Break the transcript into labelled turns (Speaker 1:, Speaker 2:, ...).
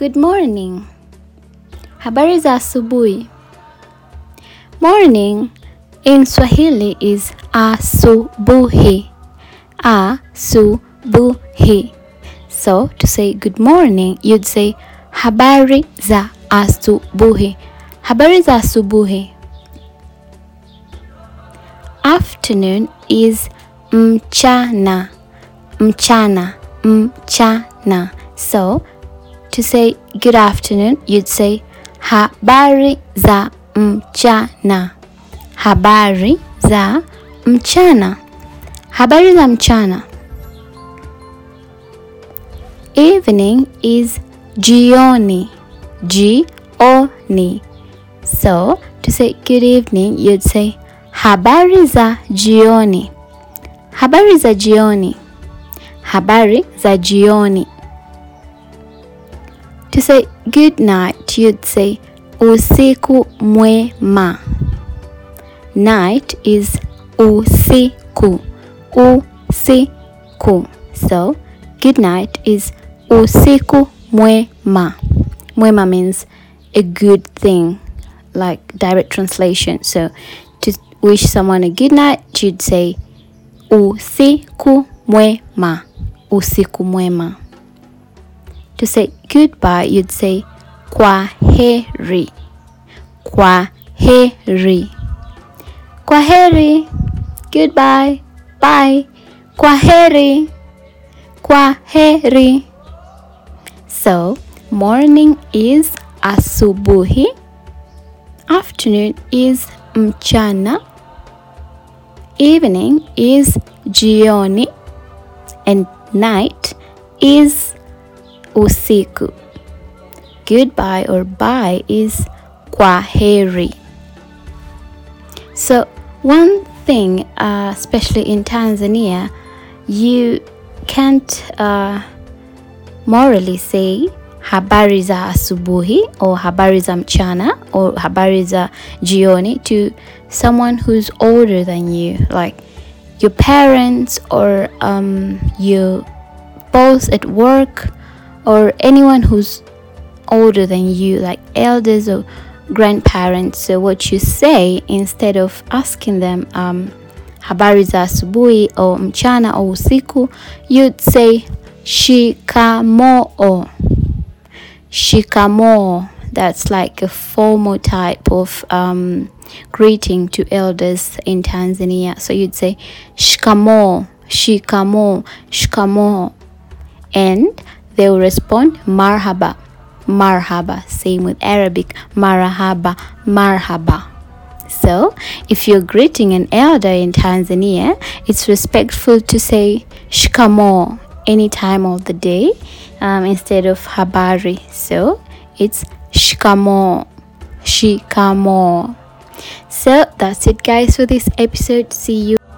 Speaker 1: Good morning. Habari za asubuhi. Morning in Swahili is asubuhi. Asubuhi. So to say good morning, you'd say habari za asubuhi. Habari za asubuhi. Afternoon is mchana. Mchana. Mchana. So to say good afternoon, you'd say habari za mchana. Habari za mchana. Habari za mchana. Evening is jioni. Jioni. So to say good evening, you'd say habari za jioni. Habari za jioni. Habari za jioni. To say good night, you'd say usiku mwema. Night is usiku. Usiku. So, good night is usiku mwema. Mwema means a good thing, like direct translation. So, to wish someone a good night, you'd say usiku mwema. Usiku mwema. To say goodbye, you'd say kwa heri. Kwa heri. Kwa heri. Goodbye. Bye. Kwa heri. Kwa heri. So, morning is asubuhi. Afternoon is mchana. Evening is jioni. And night is usiku. Goodbye or bye is kwaheri. So, one thing, uh, especially in Tanzania, you can't uh, morally say habari za asubuhi or habari za mchana or habari za jioni to someone who's older than you, like your parents or um, your boss at work or anyone who's older than you, like elders or grandparents. So, what you say instead of asking them, um, habari za asubuhi or mchana or usiku, you'd say shikamoo. Shikamoo. That's like a formal type of um, greeting to elders in Tanzania. So you'd say shikamoo, shikamoo, shikamoo. And they will respond marhaba, marhaba. Same with Arabic, marhaba, marhaba. So, if you're greeting an elder in Tanzania, it's respectful to say shikamoo any time of the day um, instead of habari. So, it's shikamoo, shikamoo. So, that's it, guys, for this episode. See you.